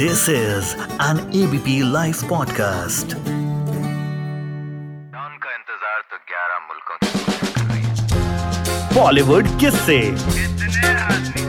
This is an ABP Life podcast. Don का इंतज़ार तो 11 मुल्कों की पुलिस कर रही Bollywood किससे कितने आदमी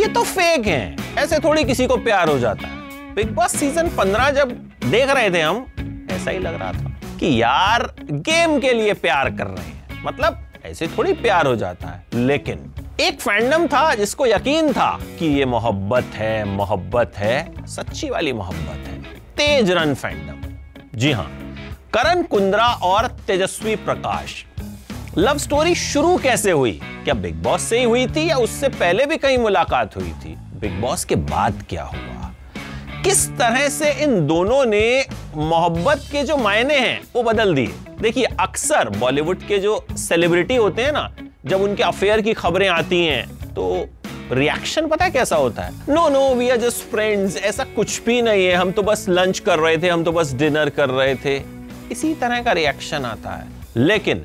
ये तो फेक है। ऐसे थोड़ी किसी को प्यार हो जाता है। बिग बॉस सीज़न 15 जब देख रहे थे हम ऐसा ही लग रहा था। कि यार गेम के लिए प्यार कर रहे हैं। मतलब ऐसे थोड़ी प्यार हो जाता है। लेकिन एक फैंडम था जिसको यकीन था कि ये मोहब्बत है मोहब्बत है, सच्ची वाली मोहब्बत है। तेज रन फैंडम जी हाँ करण कुंद्रा और तेजस्वी प्रकाश। लव स्टोरी शुरू कैसे हुई? क्या बिग बॉस से ही हुई थी या उससे पहले भी कहीं मुलाकात हुई थी? बिग बॉस के बाद क्या हुआ? किस तरह से इन दोनों ने मोहब्बत के जो मायने हैं, वो बदल दिए? देखिए, अक्सर बॉलीवुड के जो सेलिब्रिटी होते हैं ना, जब उनके अफेयर की खबरें आती हैं तो रिएक्शन पता है कैसा होता है? No no we are just friends ऐसा कुछ भी नहीं है, हम तो बस लंच कर रहे थे, हम तो बस डिनर कर रहे थे। इसी तरह का रिएक्शन आता है। लेकिन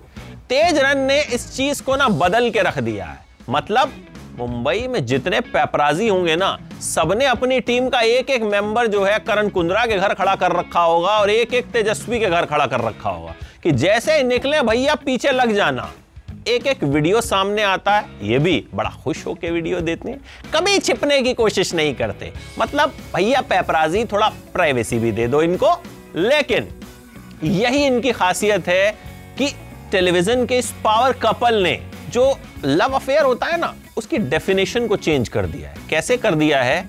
तेज रन ने इस चीज़ को ना बदल के रख दिया है। मतलब मुंबई में जितने पेपराजी होंगे ना, सबने अपनी टीम का एक एक मेंबर जो है करण कुंद्रा के घर खड़ा कर रखा होगा और एक एक तेजस्वी के घर खड़ा कर रखा होगा कि जैसे निकले, भैया, पीछे लग जाना। एक एक वीडियो सामने आता है, ये भी बड़ा खुश होकर वीडियो देते हैं। कभी छिपने की कोशिश नहीं करते। मतलब भैया, पेपराजी, थोड़ा प्राइवेसी भी दे दो इनको। लेकिन यही इनकी खासियत है कि टेलीविज़न के इस पावर कपल ने जो लव अफेयर होता है ना, उसकी डेफिनेशन को चेंज कर दिया है। कैसे कर दिया है?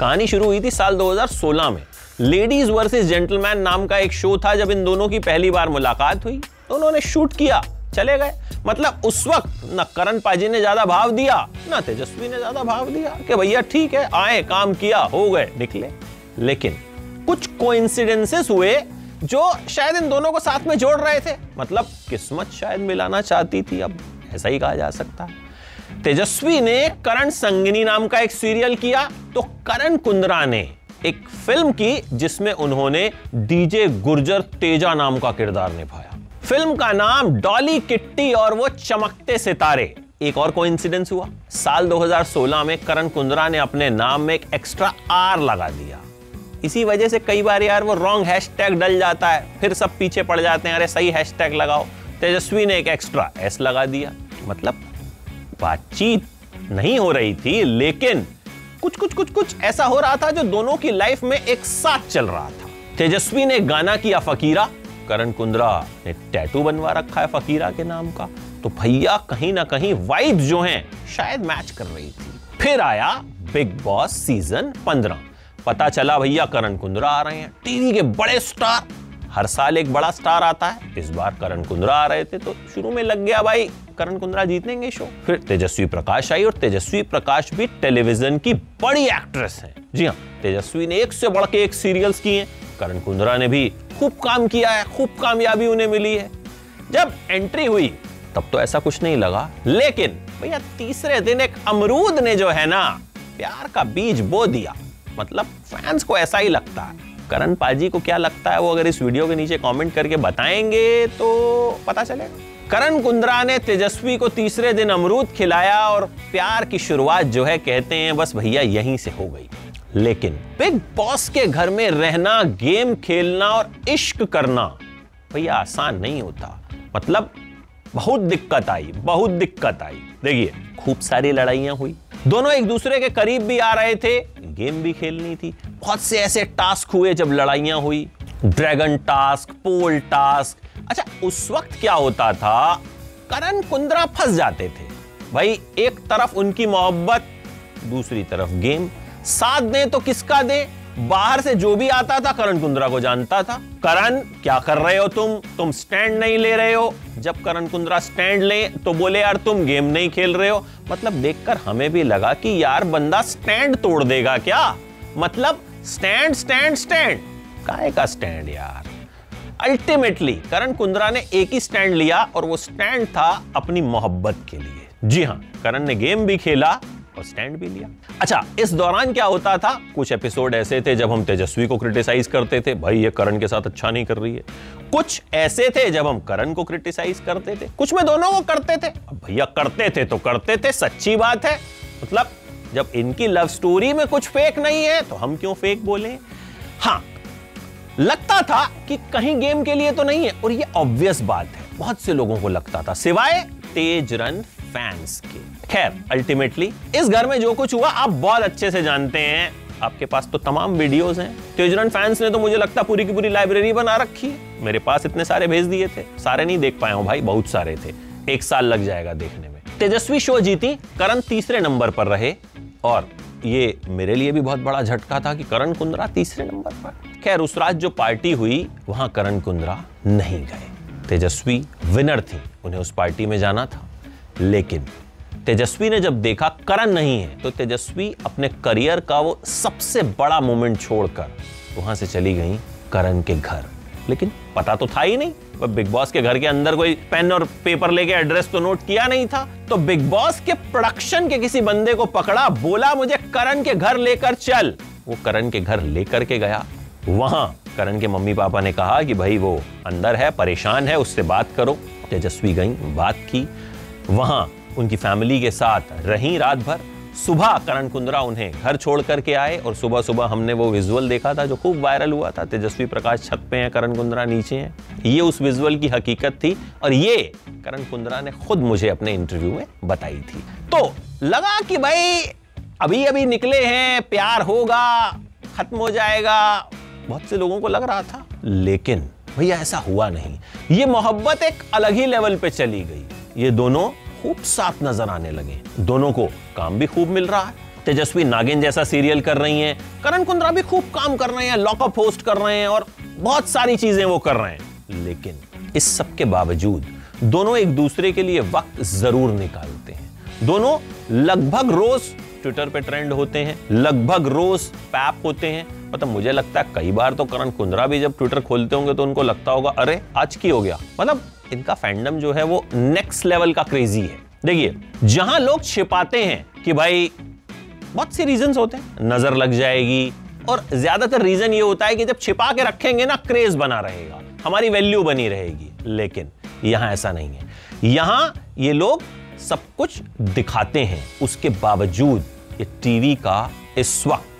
कहानी शुरू हुई थी साल 2016 में। लेडीज़ वर्सेस जेंटलमैन नाम का एक शो था जब इन दोनों की पहली बार मुलाकात हुई। तो उन्होंने शूट किया, चले गए। मतलब उस वक्त न करण पाजी ने ज़्यादा भाव दिया, ना तेजस्वी ने ज़्यादा भाव दिया कि भैया ठीक है, आए, काम किया, हो गए, निकले। लेकिन कुछ कोइंसिडेंसेस हुए जो शायद इन दोनों को साथ में जोड़ रहे थे। मतलब किस्मत शायद मिलाना चाहती थी, अब ऐसा ही कहा जा सकता है। तेजस्वी ने करण संगिनी नाम का एक सीरियल किया तो करण कुंद्रा ने एक फ़िल्म की जिसमें उन्होंने डीजे गुर्जर तेजा नाम का किरदार निभाया। फ़िल्म का नाम डॉली किट्टी और वो चमकते सितारे। एक और कोइंसिडेंस हुआ। साल 2016 में करण कुंद्रा ने अपने नाम में एक एक्स्ट्रा आर लगा दिया। इसी वजह से कई बार यार वो रॉन्ग हैशटैग डल जाता है। फिर सब पीछे पड़ जाते हैं, अरे सही हैशटैग लगाओ। तेजस्वी ने एक एक्स्ट्रा एस लगा दिया। मतलब बातचीत नहीं हो रही थी, लेकिन कुछ कुछ कुछ कुछ ऐसा हो रहा था जो दोनों की लाइफ में एक साथ चल रहा था। तेजस्वी ने गाना किया फकीरा। करण कुंद्रा ने टैटू बनवा रखा है फकीरा के नाम का। तो भैया कहीं ना कहीं वाइब्स जो हैं, शायद मैच कर रही थी। फिर आया बिग बॉस सीज़न पंद्रह। पता चला भैया करण कुंद्रा आ रहे हैं। टीवी के बड़े स्टार, हर साल एक बड़ा स्टार आता है। इस बार करण कुंद्रा आ रहे थे तो शुरू में लग गया भाई, करण कुंद्रा जीतेंगे शो। फिर तेजस्वी प्रकाश आई और तेजस्वी प्रकाश भी टेलीविज़न की बड़ी एक्ट्रेस हैं। जी हाँ तेजस्वी ने एक से बढ़ के एक सीरियल्स किए करण कुंद्रा ने भी खूब काम किया है, खूब कामयाबी उन्हें मिली है। जब एंट्री हुई, तब तो ऐसा कुछ नहीं लगा। लेकिन भैया, तीसरे दिन एक अमरूद ने जो है ना, प्यार का बीज बो दिया। मतलब फैंस को ऐसा ही लगता है। करण पाजी को क्या लगता है? वो अगर इस वीडियो के नीचे कमेंट करके बताएँगे तो पता चलेगा। करण कुंद्रा ने तेजस्वी को तीसरे दिन अमरूद खिलाया और प्यार की शुरुआत जो है कहते हैं, बस भैया यहीं से हो गई। लेकिन बिग बॉस के घर में रहना, गेम खेलना और इश्क करना भैया आसान नहीं होता। मतलब बहुत दिक्कत आई, बहुत दिक्कत आई। देखिए, खूब सारी लड़ाइयाँ हुई। दोनों एक दूसरे के करीब भी आ रहे थे। गेम भी खेलनी थी। बहुत से ऐसे टास्क हुए जब लड़ाइयाँ हुई। Dragon task, pole task. अच्छा उस वक्त क्या होता था? करण कुंद्रा फंस जाते थे। भाई, एक तरफ़ उनकी मोहब्बत, दूसरी तरफ़ गेम। साथ दें तो किसका दें? बाहर से जो भी आता था, करण कुंद्रा को जानता था। करण, क्या कर रहे हो तुम? तुम स्टैंड नहीं ले रहे हो। जब करण कुंद्रा स्टैंड ले तो बोले, यार, तुम गेम नहीं खेल रहे हो। मतलब देखकर हमें भी लगा कि यार बंदा स्टैंड तोड़ देगा क्या? मतलब स्टैंड स्टैंड स्टैंड। काय का स्टैंड यार? अल्टीमेटली करण कुंद्रा ने एक ही स्टैंड लिया और वो स्टैंड था अपनी मोहब्बत के लिए। जी हाँ करण ने गेम भी खेला और स्टैंड भी लिया। अच्छा इस दौरान क्या होता था? कुछ एपिसोड ऐसे थे जब हम तेजस्वी को क्रिटिसाइज करते थे, भाई, ये करण के साथ अच्छा नहीं कर रही है। कुछ ऐसे थे जब हम करण को क्रिटिसाइज करते थे। कुछ में दोनों को करते थे। भैया करते थे तो करते थे, सच्ची बात है। मतलब जब इनकी लव स्टोरी में कुछ फेक नहीं है तो हम क्यों फेक बोले? हाँ लगता था कि कहीं गेम के लिए तो नहीं है, और ये ऑब्वियस बात है। बहुत से लोगों को लगता था, सिवाय तेज रन फैंस के। खैर अल्टीमेटली इस घर में जो कुछ हुआ, आप बहुत अच्छे से जानते हैं। आपके पास तो तमाम वीडियोस हैं। तेजरन फैंस ने तो मुझे लगता पूरी की पूरी लाइब्रेरी बना रखी है। मेरे पास इतने सारे भेज दिए थे। सारे नहीं देख पाया हूँ भाई, बहुत सारे थे। एक साल लग जाएगा देखने में। तेजस्वी शो जीती, करण तीसरे नंबर पर रहे। और ये मेरे लिए भी बहुत बड़ा झटका था कि करण कुंद्रा तीसरे नंबर पर। खैर, उस रात जो पार्टी हुई, वहाँ करण कुंद्रा नहीं गए। तेजस्वी विनर थी, उन्हें उस पार्टी में जाना था। लेकिन तेजस्वी ने जब देखा करण नहीं है तो तेजस्वी अपने करियर का वो सबसे बड़ा मोमेंट छोड़कर वहाँ से चली गई करण के घर। लेकिन पता तो था ही नहीं। वह बिग बॉस के घर के अंदर कोई पेन और पेपर लेके एड्रेस तो नोट किया नहीं था। तो बिग बॉस के प्रोडक्शन के किसी बंदे को पकड़ा, बोला, मुझे करण के घर लेकर चल। वो करण के घर लेकर के गया। वहाँ करण के मम्मी पापा ने कहा कि, भाई, वो अंदर है, परेशान है, उससे बात करो। तेजस्वी गई, बात की। वहाँ उनकी फैमिली के साथ रही रात भर सुबह करण कुंद्रा उन्हें घर छोड़ करके आए और सुबह सुबह हमने वो विजुअल देखा था जो खूब वायरल हुआ था। तेजस्वी प्रकाश छत पे हैं, करण कुंद्रा नीचे हैं। ये उस विजुअल की हकीकत थी और ये करण कुंद्रा ने खुद मुझे अपने इंटरव्यू में बताई थी। तो लगा कि भाई अभी अभी निकले हैं, प्यार होगा, खत्म हो जाएगा। बहुत से लोगों को लग रहा था, लेकिन भैया ऐसा हुआ नहीं। ये मोहब्बत एक अलग ही लेवल पे चली गई। ये दोनों खूब साथ नज़र आने लगे। दोनों को काम भी खूब मिल रहा है। तेजस्वी नागिन जैसा सीरियल कर रही हैं। करण कुंद्रा भी खूब काम कर रहे हैं लॉकअप होस्ट कर रहे हैं और बहुत सारी चीज़ें वो कर रहे हैं। लेकिन इस सब के बावजूद दोनों एक दूसरे के लिए वक्त ज़रूर निकालते हैं। दोनों लगभग रोज ट्विटर पे ट्रेंड होते हैं, लगभग रोज पैप होते हैं मतलब मुझे लगता है कई बार तो करण कुंद्रा भी जब ट्विटर खोलते होंगे तो उनको लगता होगा, अरे, आज की हो गया। मतलब इनका फैंडम जो है वो नेक्स्ट लेवल का क्रेजी है। देखिए, जहाँ लोग छिपाते हैं कि भाई बहुत से रीजंस होते हैं, नज़र लग जाएगी और ज़्यादातर रीजन ये होता है कि जब छिपा के रखेंगे ना क्रेज बना रहेगा, हमारी वैल्यू बनी रहेगी। लेकिन यहाँ ऐसा नहीं है। यहाँ ये लोग सब कुछ दिखाते हैं, उसके बावजूद ये टीवी का इस वक्त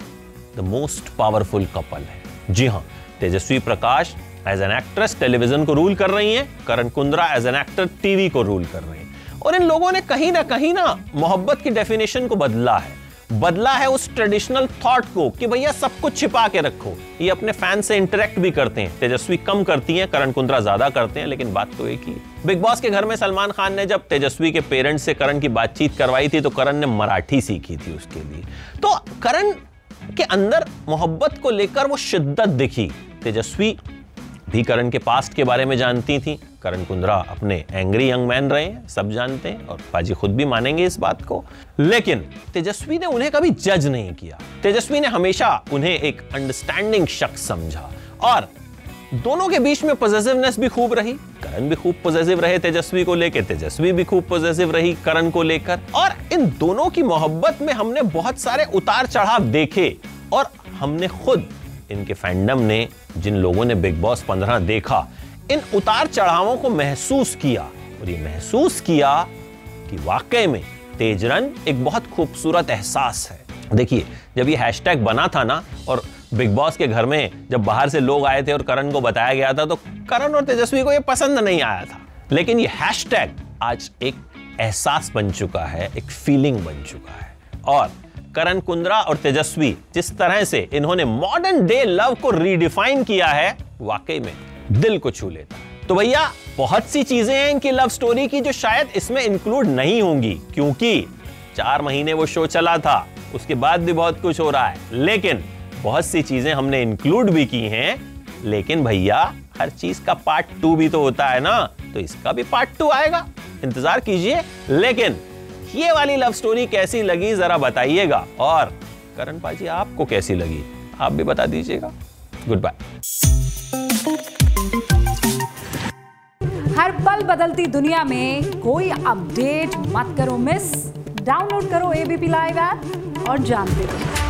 द मोस्ट पावरफुल कपल है। जी हाँ Tejasswi Prakash as an actress television को रूल कर रही हैं, Karan Kundrra as an actor TV को रूल कर रहे हैं। और इन लोगों ने कहीं ना कहीं ना मोहब्बत की डेफिनेशन को बदला है। बदला है उस ट्रेडिशनल थॉट को कि भैया सब कुछ छिपा के रखो। ये अपने फ़ैन से इंटरेक्ट भी करते हैं। तेजस्वी कम करती हैं, करण कुंद्रा ज़्यादा करते हैं, लेकिन बात तो एक ही बिग बॉस के घर में सलमान खान ने जब तेजस्वी के पेरेंट्स से करण की बातचीत करवाई थी तो करण ने मराठी सीखी थी उसके लिए। तो करण के अंदर मोहब्बत को लेकर वो शिद्दत दिखी। तेजस्वी भी करण के पास्ट के बारे में जानती थी। करण कुंद्रा अपने एंग्री यंग मैन रहे सब जानते हैं और पाजी खुद भी मानेंगे इस बात को। लेकिन तेजस्वी ने उन्हें कभी जज नहीं किया। तेजस्वी ने हमेशा उन्हें एक अंडरस्टैंडिंग शख्स समझा और दोनों के बीच में पॉजिटिवनेस भी खूब रही। करण भी खूब पॉजिटिव रहे, तेजस्वी को लेकर। तेजस्वी भी खूब पॉजिटिव रही करण को लेकर। और इन दोनों की मोहब्बत में हमने बहुत सारे उतार चढ़ाव देखे। और हमने खुद इनके फैंडम ने, जिन लोगों ने बिग बॉस पंद्रह देखा, इन उतार चढ़ावों को महसूस किया। और ये महसूस किया कि वाकई में तेजरन एक बहुत खूबसूरत एहसास है। देखिए, जब ये हैशटैग बना था ना, और बिग बॉस के घर में जब बाहर से लोग आए थे और करण को बताया गया था तो करण और तेजस्वी को ये पसंद नहीं आया था। लेकिन ये हैशटैग आज एक एहसास बन चुका है, एक फीलिंग बन चुका है। और करण कुंद्रा और तेजस्वी जिस तरह से इन्होंने मॉडर्न डे लव को रीडिफाइन किया है, वाकई में दिल को छू लेता तो भैया, बहुत सी चीज़ें हैं इनकी लव स्टोरी की जो शायद इसमें इंक्लूड नहीं होंगी, क्योंकि चार महीने वो शो चला था, उसके बाद भी बहुत कुछ हो रहा है। लेकिन बहुत सी चीज़ें हमने इंक्लूड भी की हैं, लेकिन भैया, हर चीज़ का पार्ट टू भी तो होता है ना? तो इसका भी पार्ट टू आएगा। इंतज़ार कीजिए। लेकिन ये वाली लव स्टोरी कैसी लगी, जरा बताइएगा। और करण पाजी आपको कैसी लगी? आप भी बता दीजिएगा। गुड बाय हर पल बदलती दुनिया में कोई अपडेट मत करो मिस डाउनलोड करो एबीपी लाइव ऐप और जानते रहो।